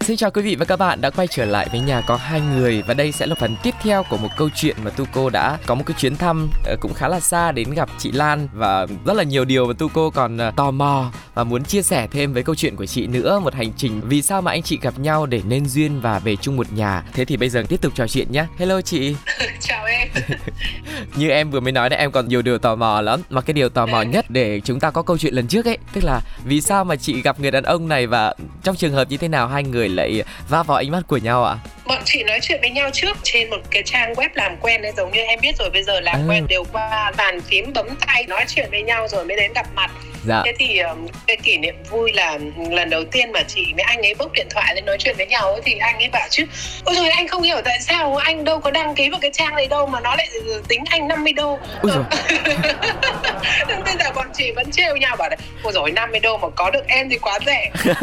Xin chào quý vị và các bạn đã quay trở lại với nhà có hai người và đây sẽ là phần tiếp theo của một câu chuyện mà Tuco đã có một cái chuyến thăm ờ, cũng khá là xa đến gặp chị Lan và rất là nhiều điều mà Tuco còn ờ, tò mò và muốn chia sẻ thêm với câu chuyện của chị nữa một hành trình vì sao mà anh chị gặp nhau để nên duyên và về chung một nhà. Thế thì bây giờ tiếp tục trò chuyện nhé. Hello chị. chào em. Như em vừa mới nói đấy em còn nhiều điều tò mò lắm mà cái điều tò mò nhất để chúng ta có câu chuyện lần trước ấy tức là vì sao mà chị gặp người đàn ông này và trong trường hợp như thế nào hai người lại va vào ánh mắt của nhau ạ? À? bọn chị nói chuyện với nhau trước trên một cái trang web làm quen ấy giống như em biết rồi bây giờ làm à. quen đều qua bàn phím bấm tay nói chuyện với nhau rồi mới đến gặp mặt dạ. thế thì cái kỷ niệm vui là lần đầu tiên mà chị với anh ấy bốc điện thoại lên nói chuyện với nhau ấy, thì anh ấy bảo chứ ôi rồi anh không hiểu tại sao anh đâu có đăng ký vào cái trang này đâu mà nó lại tính anh 50 đô ôi. bây giờ bọn chị vẫn trêu nhau bảo là ôi rồi 50 đô mà có được em thì quá rẻ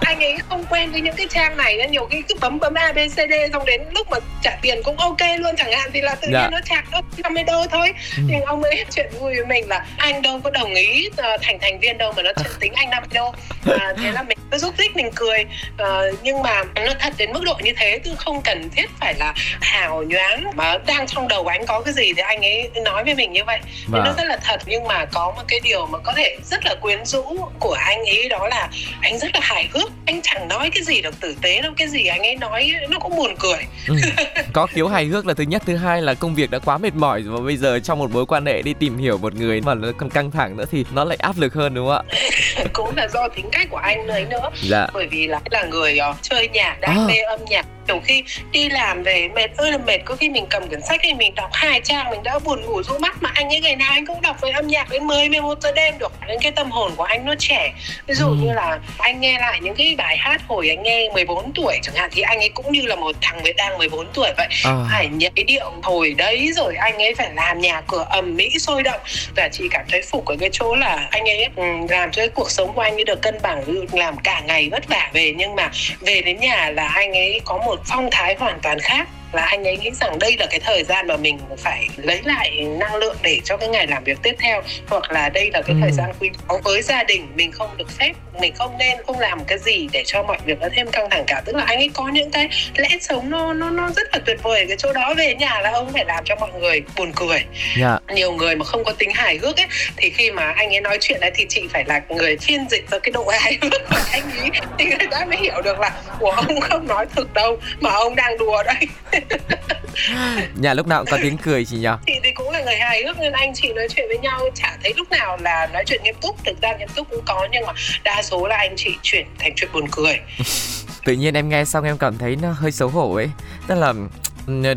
anh ấy không quen với những cái trang này nên nhiều khi cứ bấm bấm A B C D xong đến lúc mà trả tiền cũng ok luôn chẳng hạn thì là tự dạ. nhiên nó chạc 50 đô thôi ừ. thì ông ấy chuyện vui với mình là anh đâu có đồng ý uh, thành thành viên đâu mà nó tính anh 50 đô à, thế là mình cứ giúp thích mình cười uh, nhưng mà nó thật đến mức độ như thế chứ không cần thiết phải là hào nhoáng mà đang trong đầu anh có cái gì thì anh ấy nói với mình như vậy vâng. nó rất là thật nhưng mà có một cái điều mà có thể rất là quyến rũ của anh ấy đó là anh rất là hài hước anh chẳng nói cái gì được tử tế đâu cái gì anh ấy nói nó cũng buồn cười ừ. có khiếu hài hước là thứ nhất thứ hai là công việc đã quá mệt mỏi và bây giờ trong một mối quan hệ đi tìm hiểu một người mà nó còn căng thẳng nữa thì nó lại áp lực hơn đúng không ạ cũng là do tính cách của anh ấy nữa dạ. bởi vì là là người uh, chơi nhạc đam à. mê âm nhạc nhiều khi đi làm về mệt ơi là mệt có khi mình cầm quyển sách thì mình đọc hai trang mình đã buồn ngủ rũ mắt mà anh ấy ngày nào anh cũng đọc về âm nhạc đến 10 11 giờ đêm được đến cái tâm hồn của anh nó trẻ ví dụ ừ. như là anh nghe lại những cái bài hát hồi anh nghe 14 tuổi chẳng hạn thì anh ấy cũng như là một thằng mới đang 14 tuổi vậy à. phải nhảy điệu hồi đấy rồi anh ấy phải làm nhà cửa ầm mỹ sôi động và chị cảm thấy phục ở cái chỗ là anh ấy ừ, làm cho cái cuộc sống của anh ấy được cân bằng làm cả ngày vất vả về nhưng mà về đến nhà là anh ấy có một phong thái hoàn toàn khác và anh ấy nghĩ rằng đây là cái thời gian mà mình phải lấy lại năng lượng để cho cái ngày làm việc tiếp theo hoặc là đây là cái ừ. thời gian quý báu với gia đình mình không được phép mình không nên không làm cái gì để cho mọi việc nó thêm căng thẳng cả tức là anh ấy có những cái lẽ sống nó nó nó rất là tuyệt vời cái chỗ đó về nhà là ông phải làm cho mọi người buồn cười yeah. Dạ. nhiều người mà không có tính hài hước ấy thì khi mà anh ấy nói chuyện ấy thì chị phải là người phiên dịch ra cái độ hài hước của anh ấy thì người ta mới hiểu được là của ông không nói thực đâu mà ông đang đùa đây nhà lúc nào cũng có tiếng cười chị nhỉ? Chị thì cũng là người hài hước nên anh chị nói chuyện với nhau chả thấy lúc nào là nói chuyện nghiêm túc. Thực ra nghiêm túc cũng có nhưng mà đa số là anh chị chuyển thành chuyện buồn cười. Tự nhiên em nghe xong em cảm thấy nó hơi xấu hổ ấy. Tức là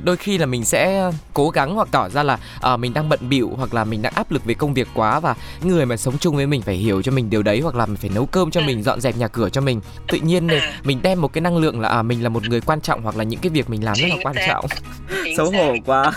đôi khi là mình sẽ cố gắng hoặc tỏ ra là uh, mình đang bận bịu hoặc là mình đang áp lực về công việc quá và người mà sống chung với mình phải hiểu cho mình điều đấy hoặc là mình phải nấu cơm cho mình dọn dẹp nhà cửa cho mình. Tự nhiên này mình đem một cái năng lượng là à, mình là một người quan trọng hoặc là những cái việc mình làm rất là quan trọng. Xấu hổ quá.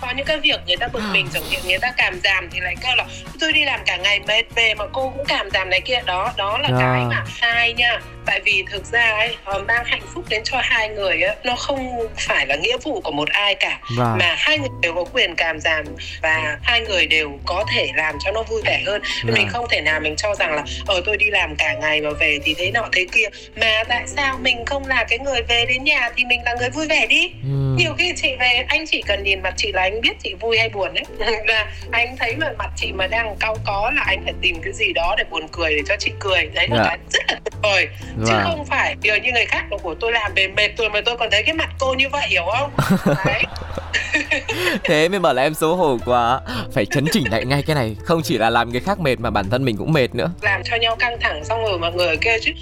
Có những cái việc người ta bực mình chẳng hạn người ta cảm giảm thì lại kêu là tôi đi làm cả ngày mệt về mà cô cũng cảm giảm này kia. Đó đó là à. cái mà sai nha. Tại vì thực ra ấy ờ, mang hạnh phúc đến cho hai người ấy, nó không phải là nghĩa vụ của một ai cả vâng. mà hai người đều có quyền cảm giảm và hai người đều có thể làm cho nó vui vẻ hơn vâng. mình không thể nào mình cho rằng là ở ờ, tôi đi làm cả ngày mà về thì thế nọ thế kia mà tại sao mình không là cái người về đến nhà thì mình là người vui vẻ đi ừ. Nhiều khi chị về anh chỉ cần nhìn mặt chị là anh biết chị vui hay buồn đấy là anh thấy mà mặt chị mà đang cau có là anh phải tìm cái gì đó để buồn cười để cho chị cười. Đấy là dạ. cái rất là tuyệt vời. Chứ vâng. không phải kiểu như người khác là của tôi làm về mệt rồi mà tôi còn thấy cái mặt cô như vậy hiểu không? Đấy. Thế mới bảo là em xấu hổ quá. Phải chấn chỉnh lại ngay cái này. Không chỉ là làm người khác mệt mà bản thân mình cũng mệt nữa. Làm cho nhau căng thẳng xong rồi mọi người kêu chứ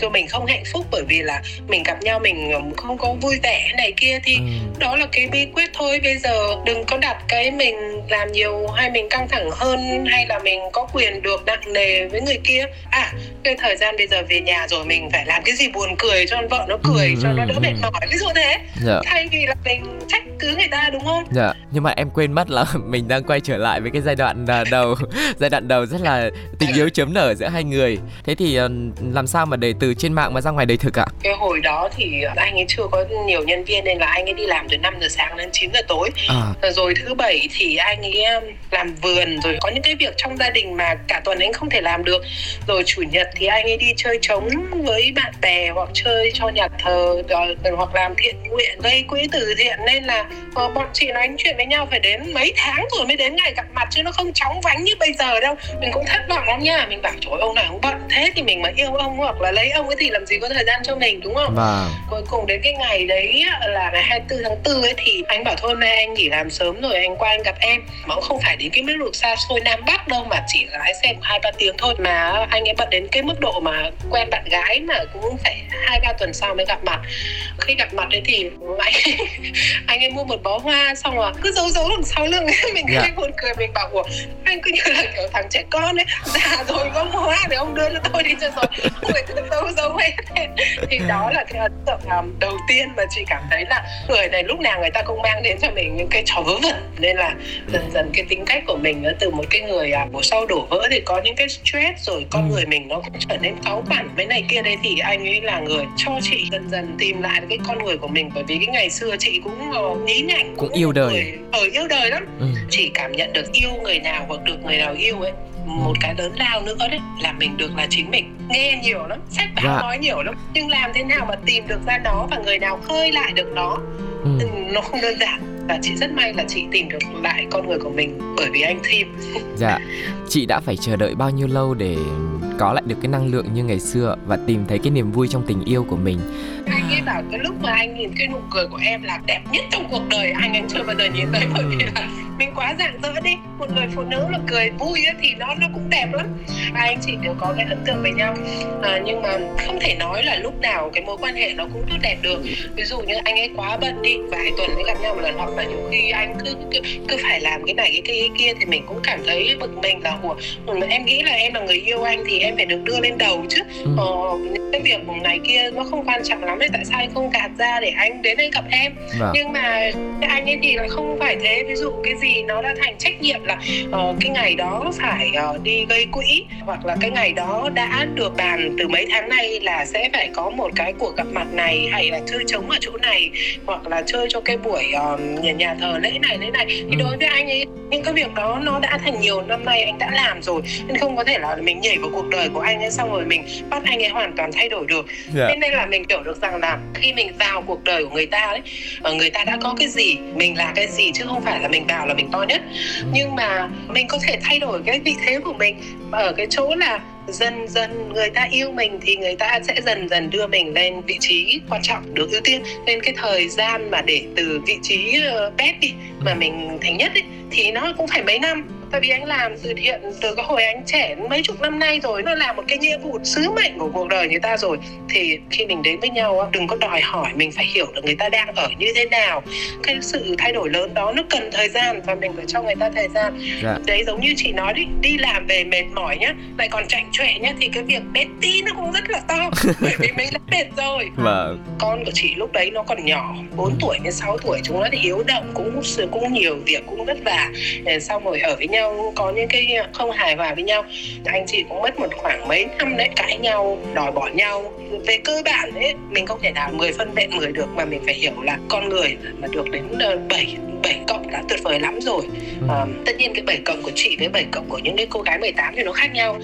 tụi mình không hạnh phúc bởi vì là mình gặp nhau mình không có vui vẻ này kia thì ừ. Đó là cái bí quyết thôi. Bây giờ đừng có đặt cái mình làm nhiều hay mình căng thẳng hơn hay là mình có quyền được nặng nề với người kia. À cái thời gian bây giờ về nhà rồi mình phải làm cái gì buồn cười cho vợ nó cười ừ, cho nó đỡ ừ, mệt ừ. mỏi. Ví dụ thế. Dạ. thay vì là mình trách cứ người ta đúng không? Dạ. Nhưng mà em quên mất là mình đang quay trở lại với cái giai đoạn à, đầu. Giai đoạn đầu rất là tình yêu chấm nở giữa hai người. Thế thì ờ, làm sao mà để từ trên mạng mà ra ngoài đời thực ạ? Cái hồi đó thì anh ấy chưa có nhiều nhân viên nên là anh ấy đi làm từ 5 giờ sáng đến 9 giờ tối. À. rồi thứ bảy thì anh ấy làm vườn rồi có những cái việc trong gia đình mà cả tuần anh không thể làm được. Rồi chủ nhật thì anh ấy đi chơi trống với bạn bè hoặc chơi cho nhà thờ hoặc làm thiện nguyện gây quỹ từ thiện. Nên là uh, bọn chị nói chuyện với nhau phải đến mấy tháng rồi mới đến ngày gặp mặt chứ nó không chóng vánh như bây giờ đâu. Mình cũng thất vọng lắm nha. Mình bảo trời ông này ông bận thế thì mình mà yêu ông hoặc là lấy ông ấy thì làm gì có thời gian cho mình đúng không? Vâng. cuối cùng đến cái ngày đấy là ngày 24 tháng 4 ấy thì anh bảo thôi nay anh nghỉ làm sớm rồi anh qua anh gặp em. Mà cũng không phải đến cái mức độ xa xôi nam bắc đâu mà chỉ lái xe hai ba tiếng thôi. Mà anh ấy bận đến cái mức độ mà quen bạn gái mà cũng phải hai ba tuần sau mới gặp mặt. Khi gặp mặt ấy thì anh anh ấy mua một bó hoa xong rồi cứ giấu giấu đằng sau lưng. Mình yeah. Dạ. buồn cười mình bảo của anh cứ như là kiểu thằng trẻ con ấy. Già rồi có hoa thì ông đưa cho tôi đi cho rồi. Không phải cứ giấu giấu hết. Thì đó là cái ấn tượng um, đầu tiên mà chị cảm thấy là người này lúc nào người ta cũng mang đến cho mình những cái trò vớ vẩn. Nên là dần dần cái tính cách của mình nó từ một cái người à, của sau đổ vỡ thì có những cái stress rồi con ừ. người mình nó cũng trở nên cáu bẳn với này kia đây thì anh ấy là người cho chị dần dần tìm lại cái con người của mình. Bởi vì cái ngày xưa chị cũng uh, nhí nhảnh cũng, cũng yêu đời. ở yêu đời lắm. Ừ. chị cảm nhận được yêu người nào hoặc được người nào yêu ấy một cái lớn lao nữa đấy là mình được là chính mình. Nghe nhiều lắm sách báo dạ. nói nhiều lắm. Nhưng làm thế nào mà tìm được ra nó và người nào khơi lại được nó ừ. nó không đơn giản. Và chị rất may là chị tìm được lại con người của mình bởi vì anh Thim dạ. Chị đã phải chờ đợi bao nhiêu lâu để có lại được cái năng lượng như ngày xưa và tìm thấy cái niềm vui trong tình yêu của mình anh ấy bảo cái lúc mà anh nhìn cái nụ cười của em là đẹp nhất trong cuộc đời. Anh anh chưa bao giờ nhìn thấy bởi vì là mình quá rạng rỡ đi. Một người phụ nữ mà cười vui ấy, thì nó nó cũng đẹp lắm. Hai anh chị đều có cái ấn tượng với nhau. À, nhưng mà không thể nói là lúc nào cái mối quan hệ nó cũng tốt đẹp được. Ví dụ như anh ấy quá bận đi vài tuần mới gặp nhau một lần hoặc là nhiều khi anh cứ cứ, cứ phải làm cái này cái kia cái kia thì mình cũng cảm thấy bực mình là của em nghĩ là em là người yêu anh thì em phải được đưa lên đầu chứ. Ừ. ờ, cái việc này kia nó không quan trọng lắm ấy tại sao anh không gạt ra để anh đến đây gặp em vâng. nhưng mà anh ấy thì là không phải thế ví dụ cái gì nó đã thành trách nhiệm là uh, cái ngày đó phải uh, đi gây quỹ hoặc là cái ngày đó đã được bàn từ mấy tháng nay là sẽ phải có một cái cuộc gặp mặt này hay là chơi trống ở chỗ này hoặc là chơi cho cái buổi uh, nhà, nhà thờ lễ này lễ này thì ừ. đối với anh ấy những cái việc đó nó đã thành nhiều năm nay anh đã làm rồi nên không có thể là mình nhảy vào cuộc đời của anh ấy xong rồi mình bắt anh ấy hoàn toàn thay đổi được yeah. Dạ. nên đây là mình hiểu được rằng là khi mình vào cuộc đời của người ta đấy ờ, người ta đã có cái gì mình là cái gì chứ không phải là mình vào là mình to nhất. Nhưng mà mình có thể thay đổi cái vị thế của mình ở cái chỗ là dần dần người ta yêu mình thì người ta sẽ dần dần đưa mình lên vị trí quan trọng được ưu tiên. Nên cái thời gian mà để từ vị trí ờ, bé bét đi mà mình thành nhất ấy, thì nó cũng phải mấy năm tại vì anh làm từ thiện từ cái hồi anh trẻ mấy chục năm nay rồi nó là một cái nghĩa vụ sứ mệnh của cuộc đời người ta rồi. Thì khi mình đến với nhau đừng có đòi hỏi mình phải hiểu được người ta đang ở như thế nào. Cái sự thay đổi lớn đó nó cần thời gian và mình phải cho người ta thời gian. Dạ. đấy giống như chị nói đi đi làm về mệt mỏi nhá lại còn chạy trệ nhá thì cái việc bé tí nó cũng rất là to. Bởi vì mình đã mệt rồi. Vâng. con của chị lúc đấy nó còn nhỏ 4 tuổi đến 6 tuổi chúng nó thì yếu động cũng cũng nhiều việc cũng vất vả. Xong rồi ở với nhau nhau có những cái không hài hòa với nhau. Anh chị cũng mất một khoảng mấy năm đấy cãi nhau đòi bỏ nhau. Về cơ bản ấy mình không thể nào 10 phân vẹn 10 được mà mình phải hiểu là con người mà được đến 7 7 cộng đã tuyệt vời lắm rồi. À, tất nhiên cái 7 cộng của chị với 7 cộng của những cái cô gái 18 thì nó khác nhau.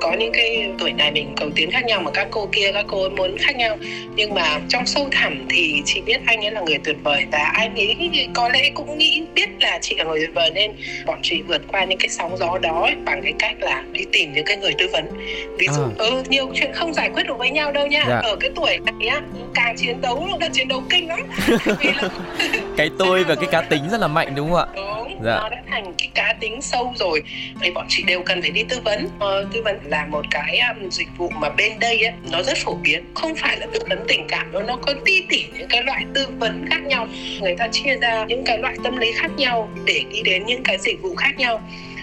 Có những cái tuổi này mình cầu tiến khác nhau mà các cô kia các cô muốn khác nhau. Nhưng mà trong sâu thẳm thì chị biết anh ấy là người tuyệt vời và anh ấy có lẽ cũng nghĩ biết là chị là người tuyệt vời nên bọn chị vượt qua những cái sóng gió đó ấy, bằng cái cách là đi tìm những cái người tư vấn. Ví dụ à. ừ, nhiều chuyện không giải quyết được với nhau đâu nha. Dạ. ở cái tuổi này á càng chiến đấu nó chiến đấu kinh lắm. Là... cái tôi và cái cá tính rất là mạnh đúng không ạ? Đúng dạ. nó đã thành cái cá tính sâu rồi. Thì bọn chị đều cần phải đi tư vấn. Ờ, tư vấn là một cái um, dịch vụ mà bên đây á nó rất phổ biến. Không phải là tư vấn tình cảm đâu nó có ti tỉ những cái loại tư vấn khác nhau. Người ta chia ra những cái loại tâm lý khác nhau để đi đến những cái dịch vụ khác nhau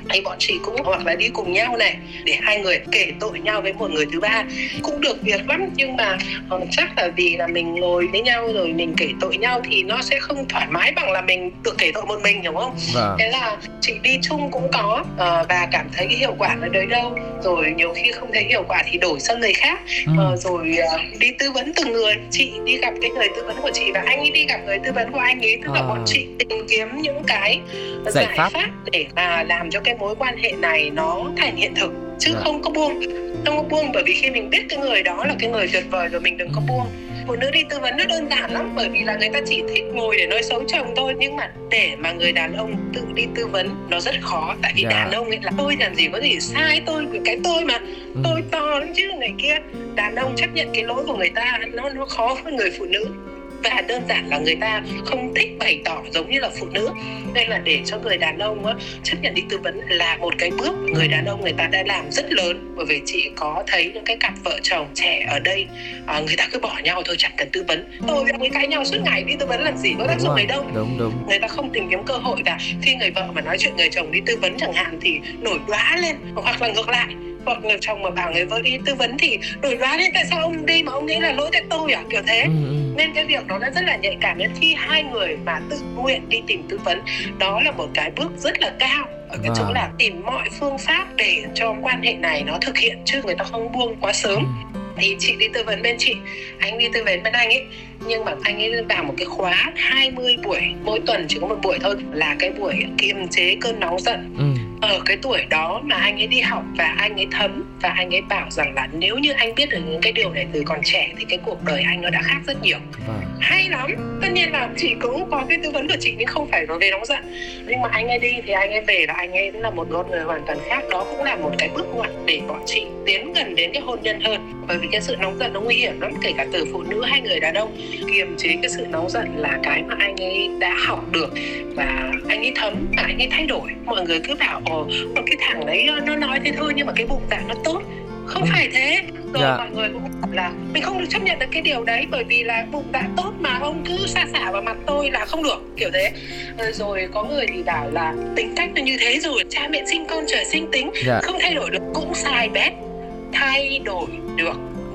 hay bọn chị cũng hoặc là đi cùng nhau này để hai người kể tội nhau với một người thứ ba cũng được việc lắm nhưng mà uh, chắc là vì là mình ngồi với nhau rồi mình kể tội nhau thì nó sẽ không thoải mái bằng là mình tự kể tội một mình hiểu không vâng. thế là chị đi chung cũng có uh, và cảm thấy cái hiệu quả ở đấy đâu rồi nhiều khi không thấy hiệu quả thì đổi sang người khác ừ. uh, rồi đi tư vấn từng người chị đi gặp cái người tư vấn của chị và anh ấy đi gặp người tư vấn của anh ấy tức là à. bọn chị tìm kiếm những cái giải, giải pháp. pháp để mà làm cho cái mối quan hệ này nó thành hiện thực chứ à. không có buông không có buông bởi vì khi mình biết cái người đó là cái người tuyệt vời rồi mình đừng có buông phụ nữ đi tư vấn nó đơn giản lắm bởi vì là người ta chỉ thích ngồi để nói xấu chồng thôi nhưng mà để mà người đàn ông tự đi tư vấn nó rất khó tại vì yeah. Dạ. đàn ông ấy là tôi làm gì có gì sai tôi cái tôi mà ừ. tôi to lắm chứ này kia đàn ông chấp nhận cái lỗi của người ta nó nó khó hơn người phụ nữ và đơn giản là người ta không thích bày tỏ giống như là phụ nữ. Nên là để cho người đàn ông chấp nhận đi tư vấn là một cái bước người đàn ông người ta đã làm rất lớn. Bởi vì chị có thấy những cái cặp vợ chồng trẻ ở đây à, người ta cứ bỏ nhau thôi chẳng cần tư vấn. Tôi với ông ấy cãi nhau suốt ngày đi tư vấn làm gì có tác dụng gì đâu. đúng đúng. Người ta không tìm kiếm cơ hội và khi người vợ mà nói chuyện người chồng đi tư vấn chẳng hạn thì nổi đoá lên hoặc là ngược lại hoặc người chồng mà bảo người vợ đi tư vấn thì đổi đoán lên tại sao ông đi mà ông nghĩ là lỗi tại tôi à? Kiểu thế. Ừ, ừ. nên cái việc đó nó rất là nhạy cảm nên khi hai người mà tự nguyện đi tìm tư vấn. Đó là một cái bước rất là cao ở cái chỗ là tìm mọi phương pháp để cho quan hệ này nó thực hiện chứ người ta không buông quá sớm. Ừ. thì chị đi tư vấn bên chị anh đi tư vấn bên anh ấy. Nhưng mà anh ấy vào một cái khóa 20 buổi mỗi tuần chỉ có một buổi thôi là cái buổi kiềm chế cơn nóng giận. Ừ ở cái tuổi đó mà anh ấy đi học và anh ấy thấm và anh ấy bảo rằng là nếu như anh biết được những cái điều này từ còn trẻ thì cái cuộc đời anh nó đã khác rất nhiều. Vâng. hay lắm. Tất nhiên là chị cũng có cái tư vấn của chị nhưng không phải nói về nóng giận. Nhưng mà anh ấy đi thì anh ấy về là anh ấy là một con người hoàn toàn khác. Đó cũng là một cái bước ngoặt để bọn chị tiến gần đến cái hôn nhân hơn bởi vì cái sự nóng giận nó nguy hiểm lắm kể cả từ phụ nữ hay người đàn ông. Kiềm chế cái sự nóng giận là cái mà anh ấy đã học được và anh ấy thấm và anh ấy thay đổi. Mọi người cứ bảo ồ cái thằng đấy nó nói thế thôi nhưng mà cái bụng dạ nó tốt. Không phải thế. Rồi dạ. mọi người cũng là mình không được chấp nhận được cái điều đấy bởi vì là bụng dạ tốt mà ông cứ xa xả vào mặt tôi là không được. Kiểu thế. Rồi có người thì bảo là tính cách nó như thế rồi cha mẹ sinh con trời sinh tính dạ. không thay đổi được cũng sai bét thay đổi được.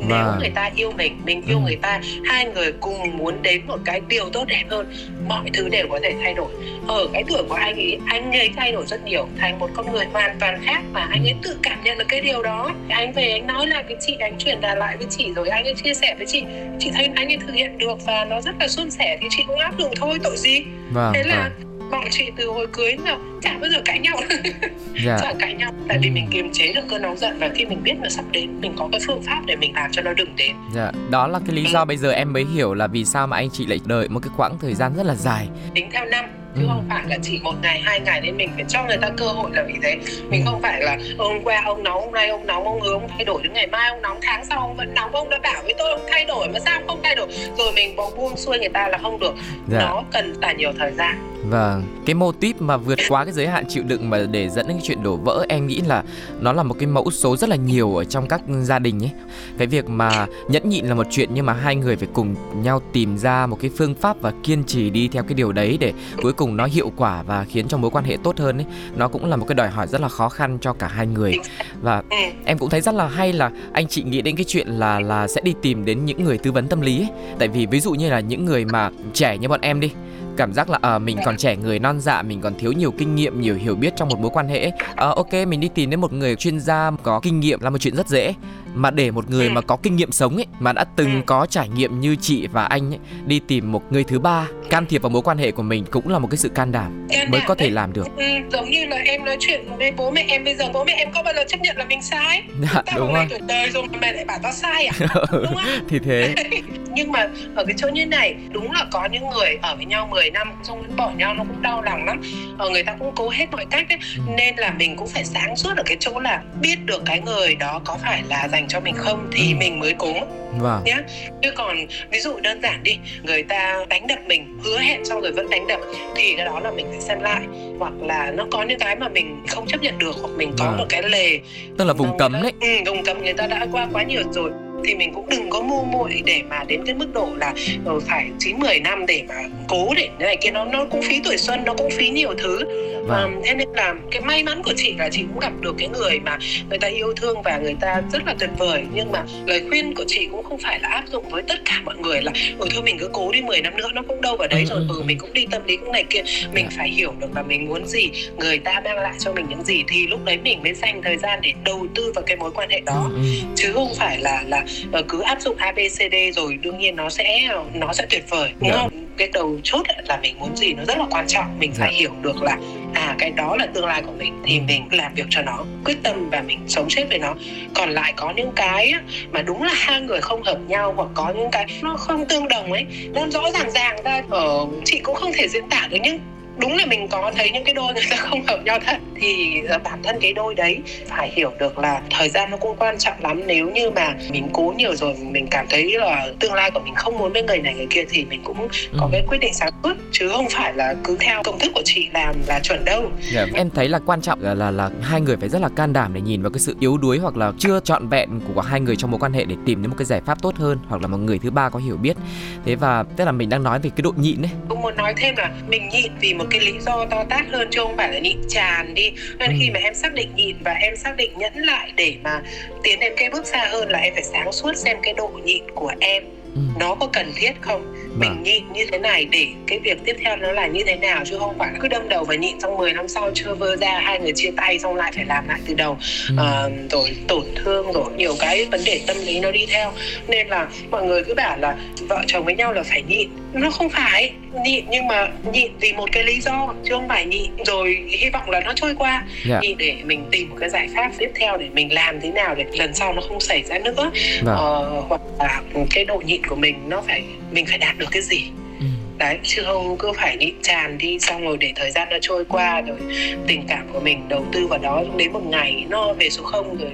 Nếu vâng. người ta yêu mình mình yêu ừ. người ta hai người cùng muốn đến một cái điều tốt đẹp hơn mọi thứ đều có thể thay đổi. Ở cái tuổi của anh ấy anh ấy thay đổi rất nhiều thành một con người hoàn toàn khác và anh ấy tự cảm nhận được cái điều đó. Anh về anh nói là với chị anh truyền đạt lại với chị rồi anh ấy chia sẻ với chị chị thấy anh ấy thực hiện được và nó rất là suôn sẻ thì chị cũng áp dụng thôi tội gì? Vâng, thế là vâng bọn chị từ hồi cưới là chả bao giờ cãi nhau dạ. chả cãi nhau tại vì mình kiềm chế được cơn nóng giận và khi mình biết nó sắp đến mình có cái phương pháp để mình làm cho nó đừng đến dạ đó là cái lý do ừ. bây giờ em mới hiểu là vì sao mà anh chị lại đợi một cái quãng thời gian rất là dài tính theo năm chứ ừ. không phải là chỉ một ngày hai ngày nên mình phải cho người ta cơ hội là vì thế mình ừ. không phải là hôm qua ông nóng hôm nay ông nóng ông hứa ông thay đổi đến ngày mai ông nóng tháng sau ông vẫn nóng ông đã bảo với tôi ông thay đổi mà sao không thay đổi rồi mình buông xuôi người ta là không được dạ. nó cần cả nhiều thời gian Vâng, cái mô típ mà vượt quá cái giới hạn chịu đựng mà để dẫn đến cái chuyện đổ vỡ em nghĩ là nó là một cái mẫu số rất là nhiều ở trong các gia đình ấy. Cái việc mà nhẫn nhịn là một chuyện nhưng mà hai người phải cùng nhau tìm ra một cái phương pháp và kiên trì đi theo cái điều đấy để cuối cùng nó hiệu quả và khiến cho mối quan hệ tốt hơn ấy. Nó cũng là một cái đòi hỏi rất là khó khăn cho cả hai người. Và em cũng thấy rất là hay là anh chị nghĩ đến cái chuyện là là sẽ đi tìm đến những người tư vấn tâm lý ấy. Tại vì ví dụ như là những người mà trẻ như bọn em đi cảm giác là à, mình còn trẻ người non dạ mình còn thiếu nhiều kinh nghiệm nhiều hiểu biết trong một mối quan hệ. À, ok mình đi tìm đến một người chuyên gia có kinh nghiệm là một chuyện rất dễ mà để một người mà có kinh nghiệm sống ấy mà đã từng có trải nghiệm như chị và anh ấy đi tìm một người thứ ba can thiệp vào mối quan hệ của mình cũng là một cái sự can đảm can mới có thể làm được. Ừ, giống như là em nói chuyện với bố mẹ em bây giờ bố mẹ em có bao giờ chấp nhận là mình sai? Dạ, tao đúng rồi. tuổi đời rồi mà mẹ lại bảo tao sai à? Đúng không? thì thế. Nhưng mà ở cái chỗ như này đúng là có những người ở với nhau 10 năm xong bỏ nhau nó cũng đau lòng lắm. Ờ, người ta cũng cố hết mọi cách ấy. Ừ. nên là mình cũng phải sáng suốt ở cái chỗ là biết được cái người đó có phải là dành cho mình không thì ừ. mình mới cố vâng. nhé chứ còn ví dụ đơn giản đi người ta đánh đập mình hứa hẹn xong rồi vẫn đánh đập thì cái đó là mình phải xem lại hoặc là nó có những cái mà mình không chấp nhận được hoặc mình có vâng. một cái lề tức là vùng cấm đấy ừ, vùng cấm người ta đã qua quá nhiều rồi thì mình cũng đừng có mưu muội để mà đến cái mức độ là uh, phải chín mười năm để mà cố để cái này kia nó nó cũng phí tuổi xuân nó cũng phí nhiều thứ. Vâng. um, thế nên là cái may mắn của chị là chị cũng gặp được cái người mà người ta yêu thương và người ta rất là tuyệt vời. Nhưng mà lời khuyên của chị cũng không phải là áp dụng với tất cả mọi người là ừ thôi mình cứ cố đi 10 năm nữa nó cũng đâu vào đấy rồi ừ, mình cũng đi tâm lý cũng này kia. Mình phải hiểu được là mình muốn gì người ta mang lại cho mình những gì thì lúc đấy mình mới dành thời gian để đầu tư vào cái mối quan hệ đó. Ừ, ừ. chứ không phải là là ờ, cứ áp dụng abcd rồi đương nhiên nó sẽ nó sẽ tuyệt vời đúng yeah. Dạ. không cái đầu chốt là mình muốn gì nó rất là quan trọng mình phải yeah. Dạ. hiểu được là à cái đó là tương lai của mình thì mình làm việc cho nó quyết tâm và mình sống chết với nó còn lại có những cái mà đúng là hai người không hợp nhau hoặc có những cái nó không tương đồng ấy nó rõ ràng ràng ra ở chị cũng không thể diễn tả được nhưng đúng là mình có thấy những cái đôi người ta không hợp nhau thật. Thì bản thân cái đôi đấy phải hiểu được là thời gian nó cũng quan trọng lắm. Nếu như mà mình cố nhiều rồi mình cảm thấy là tương lai của mình không muốn với người này người kia thì mình cũng ừ. có cái quyết định sáng suốt. Chứ không phải là cứ theo công thức của chị làm là chuẩn đâu. Yeah. Dạ, em thấy là quan trọng là, là là hai người phải rất là can đảm để nhìn vào cái sự yếu đuối hoặc là chưa trọn vẹn của hai người trong mối quan hệ để tìm đến một cái giải pháp tốt hơn hoặc là một người thứ ba có hiểu biết. Thế và tức là mình đang nói về cái độ nhịn đấy cũng muốn nói thêm là mình nhịn vì một một cái lý do to tát hơn chứ không phải là nhịn tràn đi nên ừ. khi mà em xác định nhịn và em xác định nhẫn lại để mà tiến đến cái bước xa hơn là em phải sáng suốt xem cái độ nhịn của em ừ. nó có cần thiết không mình vâng. nhịn như thế này để cái việc tiếp theo nó là như thế nào chứ không phải cứ đâm đầu và nhịn xong 10 năm sau chưa vơ ra hai người chia tay xong lại phải làm lại từ đầu ừ. à, rồi tổn thương rồi nhiều cái vấn đề tâm lý nó đi theo nên là mọi người cứ bảo là vợ chồng với nhau là phải nhịn nó không phải nhịn nhưng mà nhịn vì một cái lý do chứ không phải nhịn rồi hy vọng là nó trôi qua yeah. Dạ. nhịn để mình tìm một cái giải pháp tiếp theo để mình làm thế nào để lần sau nó không xảy ra nữa vâng. ờ, hoặc là cái độ nhịn của mình nó phải mình phải đạt được cái gì ừ. đấy chứ không cứ phải nhịn tràn đi xong rồi để thời gian nó trôi qua rồi tình cảm của mình đầu tư vào đó đến một ngày nó về số không rồi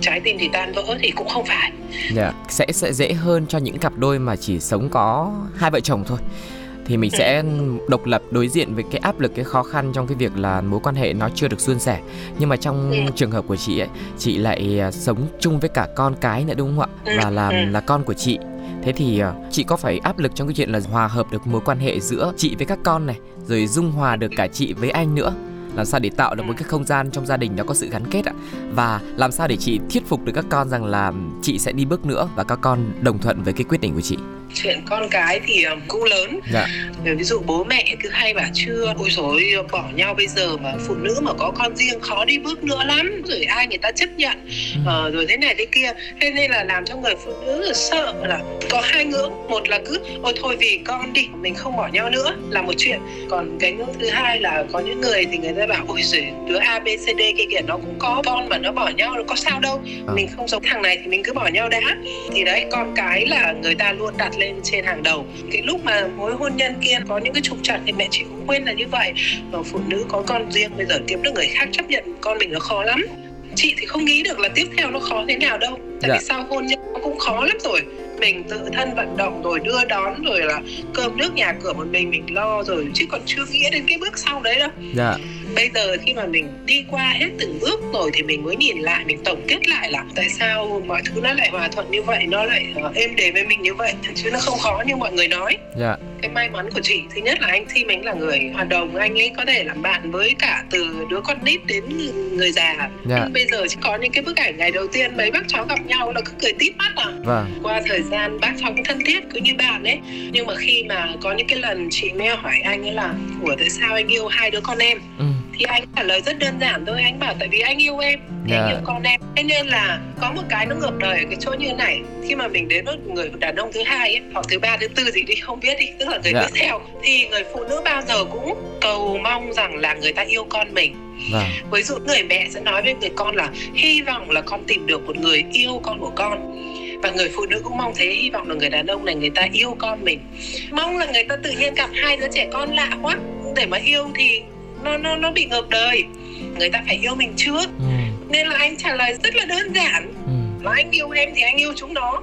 trái tim thì tan vỡ thì cũng không phải. Dạ, yeah. sẽ sẽ dễ hơn cho những cặp đôi mà chỉ sống có hai vợ chồng thôi thì mình sẽ ừ. độc lập đối diện với cái áp lực cái khó khăn trong cái việc là mối quan hệ nó chưa được suôn sẻ nhưng mà trong ừ. trường hợp của chị ấy chị lại à, sống chung với cả con cái nữa đúng không ạ và là là con của chị thế thì ờ, chị có phải áp lực trong cái chuyện là hòa hợp được mối quan hệ giữa chị với các con này, rồi dung hòa được cả chị với anh nữa? Làm sao để tạo được một cái không gian trong gia đình nó có sự gắn kết ạ? Và làm sao để chị thuyết phục được các con rằng là chị sẽ đi bước nữa và các con đồng thuận với cái quyết định của chị? Chuyện con cái thì ờ, cũng lớn. Dạ. ví dụ bố mẹ cứ hay bảo chưa ôi rồi bỏ nhau bây giờ mà phụ nữ mà có con riêng khó đi bước nữa lắm. Rồi ai người ta chấp nhận. Ừ. ờ, rồi thế này thế kia. Thế nên là làm cho người phụ nữ sợ là có hai ngưỡng. Một là cứ ôi thôi vì con đi mình không bỏ nhau nữa là một chuyện. Còn cái ngưỡng thứ hai là có những người thì người ta bảo ôi rồi đứa a b c d kia kìa nó cũng có con mà nó bỏ nhau nó có sao đâu. À. mình không giống thằng này thì mình cứ bỏ nhau đã. Thì đấy con cái là người ta luôn đặt lên trên hàng đầu. Cái lúc mà mối hôn nhân kia có những cái trục trặc thì mẹ chị cũng quên là như vậy. Và phụ nữ có con riêng bây giờ kiếm được người khác chấp nhận con mình nó khó lắm. Chị thì không nghĩ được là tiếp theo nó khó thế nào đâu. Tại dạ. vì sao hôn nhân nó cũng khó lắm rồi. Mình tự thân vận động rồi đưa đón rồi là cơm nước nhà cửa một mình mình lo rồi chứ còn chưa nghĩ đến cái bước sau đấy đâu. Dạ bây giờ khi mà mình đi qua hết từng bước rồi thì mình mới nhìn lại mình tổng kết lại là tại sao mọi thứ nó lại hòa thuận như vậy nó lại uh, êm đềm với mình như vậy. Chứ nó không khó như mọi người nói. Dạ. cái may mắn của chị thứ nhất là anh Tim anh là người hoạt động anh ấy có thể làm bạn với cả từ đứa con nít đến người già. Dạ. nhưng bây giờ chỉ có những cái bức ảnh ngày đầu tiên mấy bác cháu gặp nhau là cứ cười tít mắt à. Vâng. qua thời gian bác cháu cũng thân thiết cứ như bạn ấy. Nhưng mà khi mà có những cái lần chị mới hỏi anh ấy là ủa tại sao anh yêu hai đứa con em? Ừ thì anh trả lời rất đơn giản thôi anh bảo tại vì anh yêu em yeah. anh dạ. yêu con em thế nên là có một cái nó ngược đời ở cái chỗ như này khi mà mình đến với người đàn ông thứ hai ấy hoặc thứ ba thứ tư gì đi không biết đi tức là người yeah. Dạ. tiếp theo thì người phụ nữ bao giờ cũng cầu mong rằng là người ta yêu con mình Vâng. Ví dụ người mẹ sẽ nói với người con là hy vọng là con tìm được một người yêu con của con và người phụ nữ cũng mong thế hy vọng là người đàn ông này người ta yêu con mình mong là người ta tự nhiên gặp hai đứa trẻ con lạ quá để mà yêu thì nó nó nó bị ngược đời. Người ta phải yêu mình trước. Ừ. nên là anh trả lời rất là đơn giản. Ừ. là anh yêu em thì anh yêu chúng nó.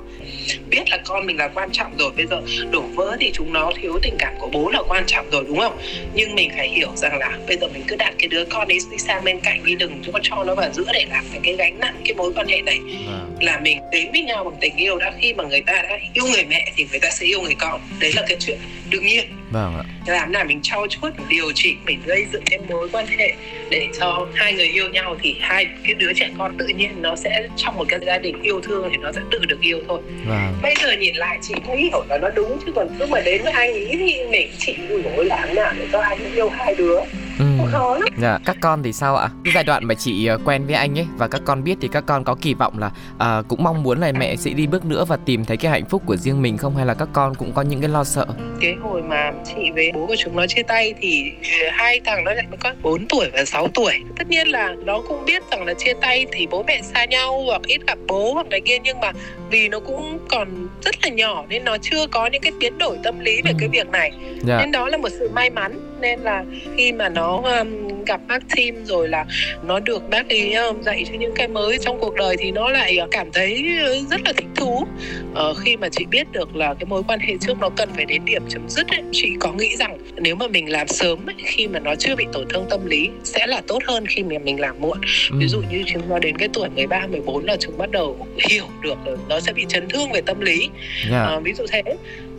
Biết là con mình là quan trọng rồi. Bây giờ đổ vỡ thì chúng nó thiếu tình cảm của bố là quan trọng rồi đúng không? Nhưng mình phải hiểu rằng là bây giờ mình cứ đặt cái đứa con ấy đi sang bên cạnh đi đừng cho cho nó vào giữa để làm cái, cái gánh nặng cái mối quan hệ này. À. là mình đến với nhau bằng tình yêu. Đã khi mà người ta đã yêu người mẹ thì người ta sẽ yêu người con. Đấy là cái chuyện đương nhiên vâng ạ. Làm nào mình trau chuốt điều chỉnh mình gây dựng cái mối quan hệ để cho hai người yêu nhau thì hai cái đứa trẻ con tự nhiên nó sẽ trong một cái gia đình yêu thương thì nó sẽ tự được yêu thôi. Vâng. bây giờ nhìn lại chị cũng hiểu là nó đúng chứ còn lúc mà đến với anh ấy thì mình chị ủi làm nào để cho anh yêu hai đứa Ừ. khó lắm. Dạ, các con thì sao ạ? Cái giai đoạn mà chị uh, quen với anh ấy và các con biết thì các con có kỳ vọng là uh, cũng mong muốn là mẹ sẽ đi bước nữa và tìm thấy cái hạnh phúc của riêng mình không hay là các con cũng có những cái lo sợ? Cái hồi mà chị với bố của chúng nó chia tay thì ờ, hai thằng nó lại có 4 tuổi và 6 tuổi. Tất nhiên là nó cũng biết rằng là chia tay thì bố mẹ xa nhau hoặc ít gặp bố hoặc này kia nhưng mà vì nó cũng còn rất là nhỏ nên nó chưa có những cái biến đổi tâm lý về cái việc này. Yeah. Dạ. Nên đó là một sự may mắn nên là khi mà nó um, gặp bác Tim rồi là nó được bác ấy um, dạy cho những cái mới trong cuộc đời thì nó lại cảm thấy rất là thích thú uh, khi mà chị biết được là cái mối quan hệ trước nó cần phải đến điểm chấm dứt ấy, chị có nghĩ rằng nếu mà mình làm sớm ấy, khi mà nó chưa bị tổn thương tâm lý sẽ là tốt hơn khi mà mình làm muộn ừ. ví dụ như chúng nó đến cái tuổi 13, 14 là chúng bắt đầu hiểu được là nó sẽ bị chấn thương về tâm lý yeah. Uh, ví dụ thế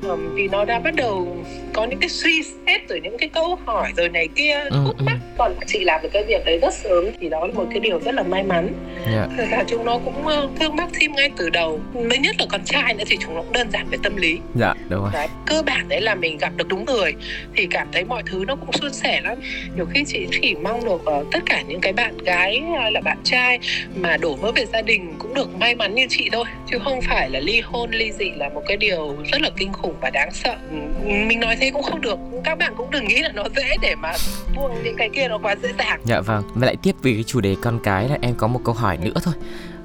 um, vì nó đã bắt đầu có những cái suy xét rồi những cái câu hỏi rồi này kia ừ, khúc mắc ừ. còn chị làm được cái việc đấy rất sớm thì đó là một cái điều rất là may mắn yeah. Dạ. cả chúng nó cũng thương bác thêm ngay từ đầu mới nhất là con trai nữa thì chúng nó cũng đơn giản về tâm lý dạ đúng rồi đấy, cơ bản đấy là mình gặp được đúng người thì cảm thấy mọi thứ nó cũng suôn sẻ lắm nhiều khi chị chỉ mong được uh, tất cả những cái bạn gái hay là bạn trai mà đổ vỡ về gia đình cũng được may mắn như chị thôi chứ không phải là ly hôn ly dị là một cái điều rất là kinh khủng và đáng sợ. Ừ, mình nói thế cũng không được. Các bạn cũng đừng nghĩ là nó dễ để mà buông những cái kia nó quá dễ dàng. Dạ vâng và lại tiếp về cái chủ đề con cái là em có một câu hỏi nữa thôi.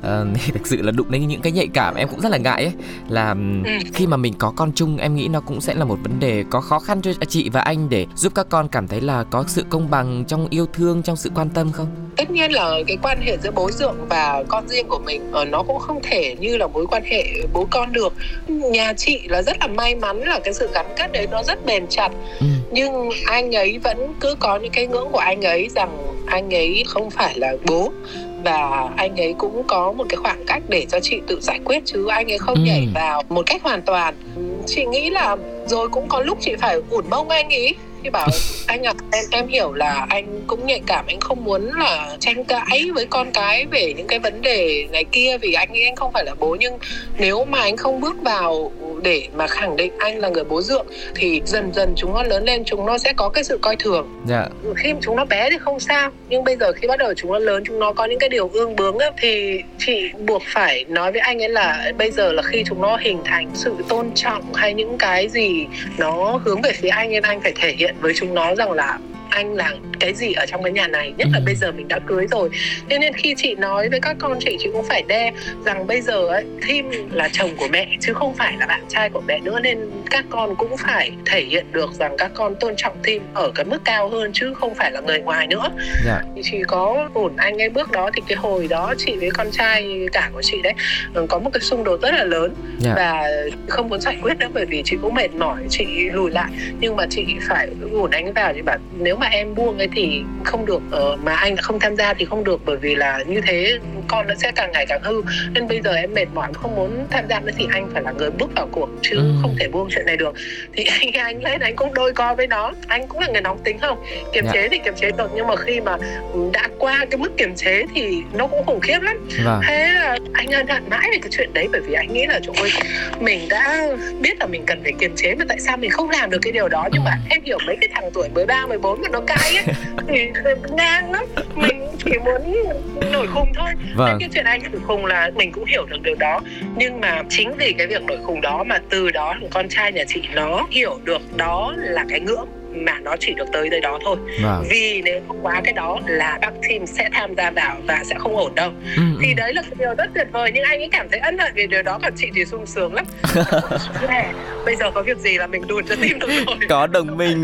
uh, thực sự là đụng đến những cái nhạy cảm em cũng rất là ngại ấy là ừ. khi mà mình có con chung em nghĩ nó cũng sẽ là một vấn đề có khó khăn cho chị và anh để giúp các con cảm thấy là có sự công bằng trong yêu thương trong sự quan tâm không tất nhiên là cái quan hệ giữa bố dượng và con riêng của mình ờ, nó cũng không thể như là mối quan hệ bố con được nhà chị là rất là may mắn là cái sự gắn kết đấy nó rất bền chặt ừ. Nhưng anh ấy vẫn cứ có những cái ngưỡng của anh ấy rằng anh ấy không phải là bố. Và anh ấy cũng có một cái khoảng cách để cho chị tự giải quyết chứ anh ấy không ừ. nhảy vào một cách hoàn toàn. Chị nghĩ là rồi cũng có lúc chị phải ủn mông anh ấy thì bảo anh à em em hiểu là anh cũng nhạy cảm anh không muốn là tranh cãi với con cái về những cái vấn đề này kia vì anh nghĩ anh không phải là bố. Nhưng nếu mà anh không bước vào để mà khẳng định anh là người bố dượng thì dần dần chúng nó lớn lên chúng nó sẽ có cái sự coi thường dạ. khi chúng nó bé thì không sao nhưng bây giờ khi bắt đầu chúng nó lớn chúng nó có những cái điều ương bướng ấy, thì chị buộc phải nói với anh ấy là bây giờ là khi chúng nó hình thành sự tôn trọng hay những cái gì nó hướng về phía anh nên anh phải thể hiện với chúng nó rằng là anh là cái gì ở trong cái nhà này nhất là ừ. bây giờ mình đã cưới rồi thế nên khi chị nói với các con chị chị cũng phải đe rằng bây giờ ấy Thim là chồng của mẹ chứ không phải là bạn trai của mẹ nữa nên các con cũng phải thể hiện được rằng các con tôn trọng Thim ở cái mức cao hơn chứ không phải là người ngoài nữa. Dạ. thì chỉ có ổn anh ấy bước đó thì cái hồi đó chị với con trai cả của chị đấy ừ, có một cái xung đột rất là lớn. Dạ. và không muốn giải quyết nữa bởi vì chị cũng mệt mỏi chị lùi lại nhưng mà chị phải ổn anh vào thì bảo nếu mà em buông ấy thì không được uh, mà anh không tham gia thì không được bởi vì là như thế con nó sẽ càng ngày càng hư nên bây giờ em mệt mỏi không muốn tham gia nữa thì anh phải là người bước vào cuộc chứ ừ. không thể buông chuyện này được thì anh anh lên anh cũng đôi co với nó anh cũng là người nóng tính không kiềm yeah. Dạ. chế thì kiềm chế được nhưng mà khi mà đã qua cái mức kiềm chế thì nó cũng khủng khiếp lắm vâng. thế là anh ân hận mãi về cái chuyện đấy bởi vì anh nghĩ là trời ơi mình đã biết là mình cần phải kiềm chế mà tại sao mình không làm được cái điều đó nhưng mà ừ. em hiểu mấy cái thằng tuổi 13, 14 mà nó cãi ấy. Thì ngang lắm. Mình chỉ muốn nổi khùng thôi. Vâng. cái chuyện anh nổi khùng là mình cũng hiểu được điều đó. Nhưng mà chính vì cái việc nổi khùng đó mà từ đó con trai nhà chị nó hiểu được đó là cái ngưỡng mà nó chỉ được tới tới đó thôi vâng. vì nếu không quá cái đó là bác team sẽ tham gia vào và sẽ không ổn đâu ừ, thì ừ. đấy là cái điều rất tuyệt vời nhưng anh ấy cảm thấy ân hận vì điều đó còn chị thì sung sướng lắm bây giờ có việc gì là mình đùn cho team được rồi có đồng minh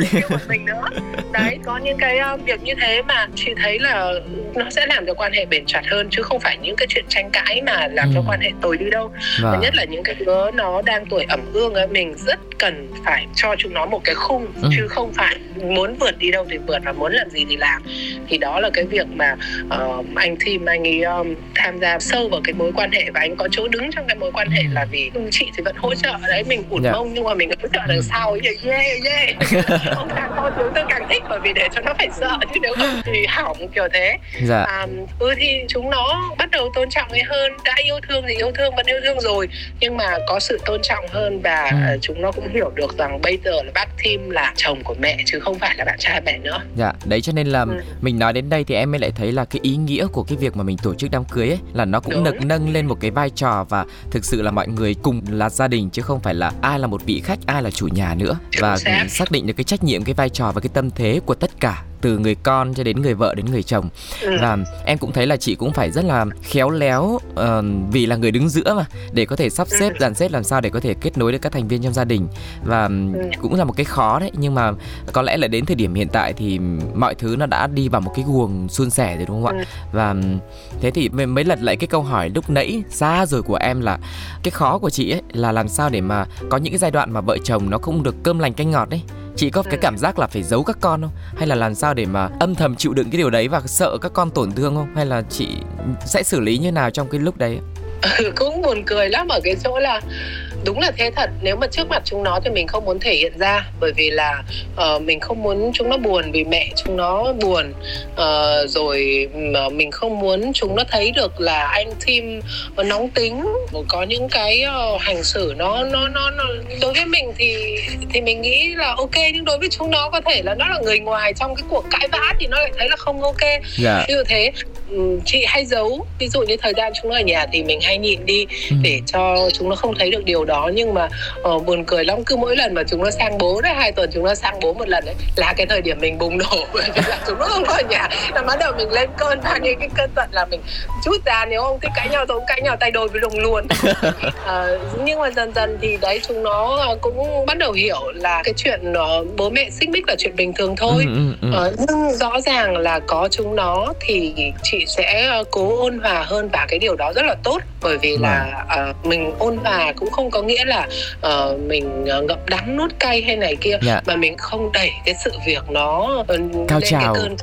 mình nữa đấy có những cái uh, việc như thế mà chị thấy là nó sẽ làm cho quan hệ bền chặt hơn chứ không phải những cái chuyện tranh cãi mà làm ừ. cho quan hệ tồi đi đâu và vâng. nhất là những cái đứa nó đang tuổi ẩm ương ấy mình rất cần phải cho chúng nó một cái khung ừ. chứ không phải muốn vượt đi đâu thì vượt và muốn làm gì thì làm thì đó là cái việc mà uh, anh Thim anh ấy um, tham gia sâu vào cái mối quan hệ và anh có chỗ đứng trong cái mối quan hệ là vì chị thì vẫn hỗ trợ đấy mình ủn yeah. Dạ. mông nhưng mà mình hỗ trợ đằng sau yeah yeah yeah ông càng to tướng tôi càng thích bởi vì để cho nó phải sợ chứ nếu không thì hỏng kiểu thế dạ. à, ừ thì chúng nó bắt đầu tôn trọng ấy hơn đã yêu thương thì yêu thương vẫn yêu thương rồi nhưng mà có sự tôn trọng hơn và ừ. chúng nó cũng hiểu được rằng bây giờ là bác Tim là chồng của mẹ chứ không phải là bạn trai mẹ nữa dạ đấy cho nên là ừ. mình nói đến đây thì em mới lại thấy là cái ý nghĩa của cái việc mà mình tổ chức đám cưới ấy là nó cũng Đúng. được nâng lên một cái vai trò và thực sự là mọi người cùng là gia đình chứ không phải là ai là một vị khách ai là chủ nhà nữa và xác định được cái trách nhiệm cái vai trò và cái tâm thế của tất cả từ người con cho đến người vợ đến người chồng ừ. và em cũng thấy là chị cũng phải rất là khéo léo uh, vì là người đứng giữa mà để có thể sắp ừ. xếp dàn xếp làm sao để có thể kết nối được các thành viên trong gia đình và ừ. cũng là một cái khó đấy nhưng mà có lẽ là đến thời điểm hiện tại thì mọi thứ nó đã đi vào một cái guồng suôn sẻ rồi đúng không ạ và thế thì mới lật lại cái câu hỏi lúc nãy xa rồi của em là cái khó của chị ấy là làm sao để mà có những cái giai đoạn mà vợ chồng nó không được cơm lành canh ngọt đấy chị có cái cảm giác là phải giấu các con không? Hay là làm sao để mà âm thầm chịu đựng cái điều đấy và sợ các con tổn thương không? Hay là chị sẽ xử lý như nào trong cái lúc đấy? Ừ, cũng buồn cười lắm ở cái chỗ là đúng là thế thật. Nếu mà trước mặt chúng nó thì mình không muốn thể hiện ra bởi vì là uh, mình không muốn chúng nó buồn vì mẹ chúng nó buồn. Uh, rồi uh, mình không muốn chúng nó thấy được là anh Tim nóng tính có những cái uh, hành xử nó nó nó nó. Đối với mình thì thì mình nghĩ là ok nhưng đối với chúng nó có thể là nó là người ngoài trong cái cuộc cãi vã thì nó lại thấy là không ok. Yeah. Dạ. dụ thế chị hay giấu. Ví dụ như thời gian chúng nó ở nhà thì mình hay nhịn đi để cho chúng nó không thấy được điều đó nhưng mà uh, buồn cười lắm. Cứ mỗi lần mà chúng nó sang bố đấy hai tuần chúng nó sang bố một lần đấy là cái thời điểm mình bùng nổ. Bởi vì là chúng nó không có ở nhà là bắt đầu mình lên cơn và những cái cơn giận là mình chút ra nếu không thích cãi nhau tôi cũng cãi nhau tay đôi với đồng luôn. Uh, nhưng mà dần dần thì đấy chúng nó cũng bắt đầu hiểu là cái chuyện uh, bố mẹ xích mích là chuyện bình thường thôi. Uh, nhưng rõ ràng là có chúng nó thì chị sẽ cố ôn hòa hơn và cái điều đó rất là tốt. Bởi vì là uh, mình ôn hòa cũng không có nghĩa là uh, mình ngậm đắng nuốt cay hay này kia. Dạ. mà mình không đẩy cái sự việc nó uh, Cao lên trào. cái cơn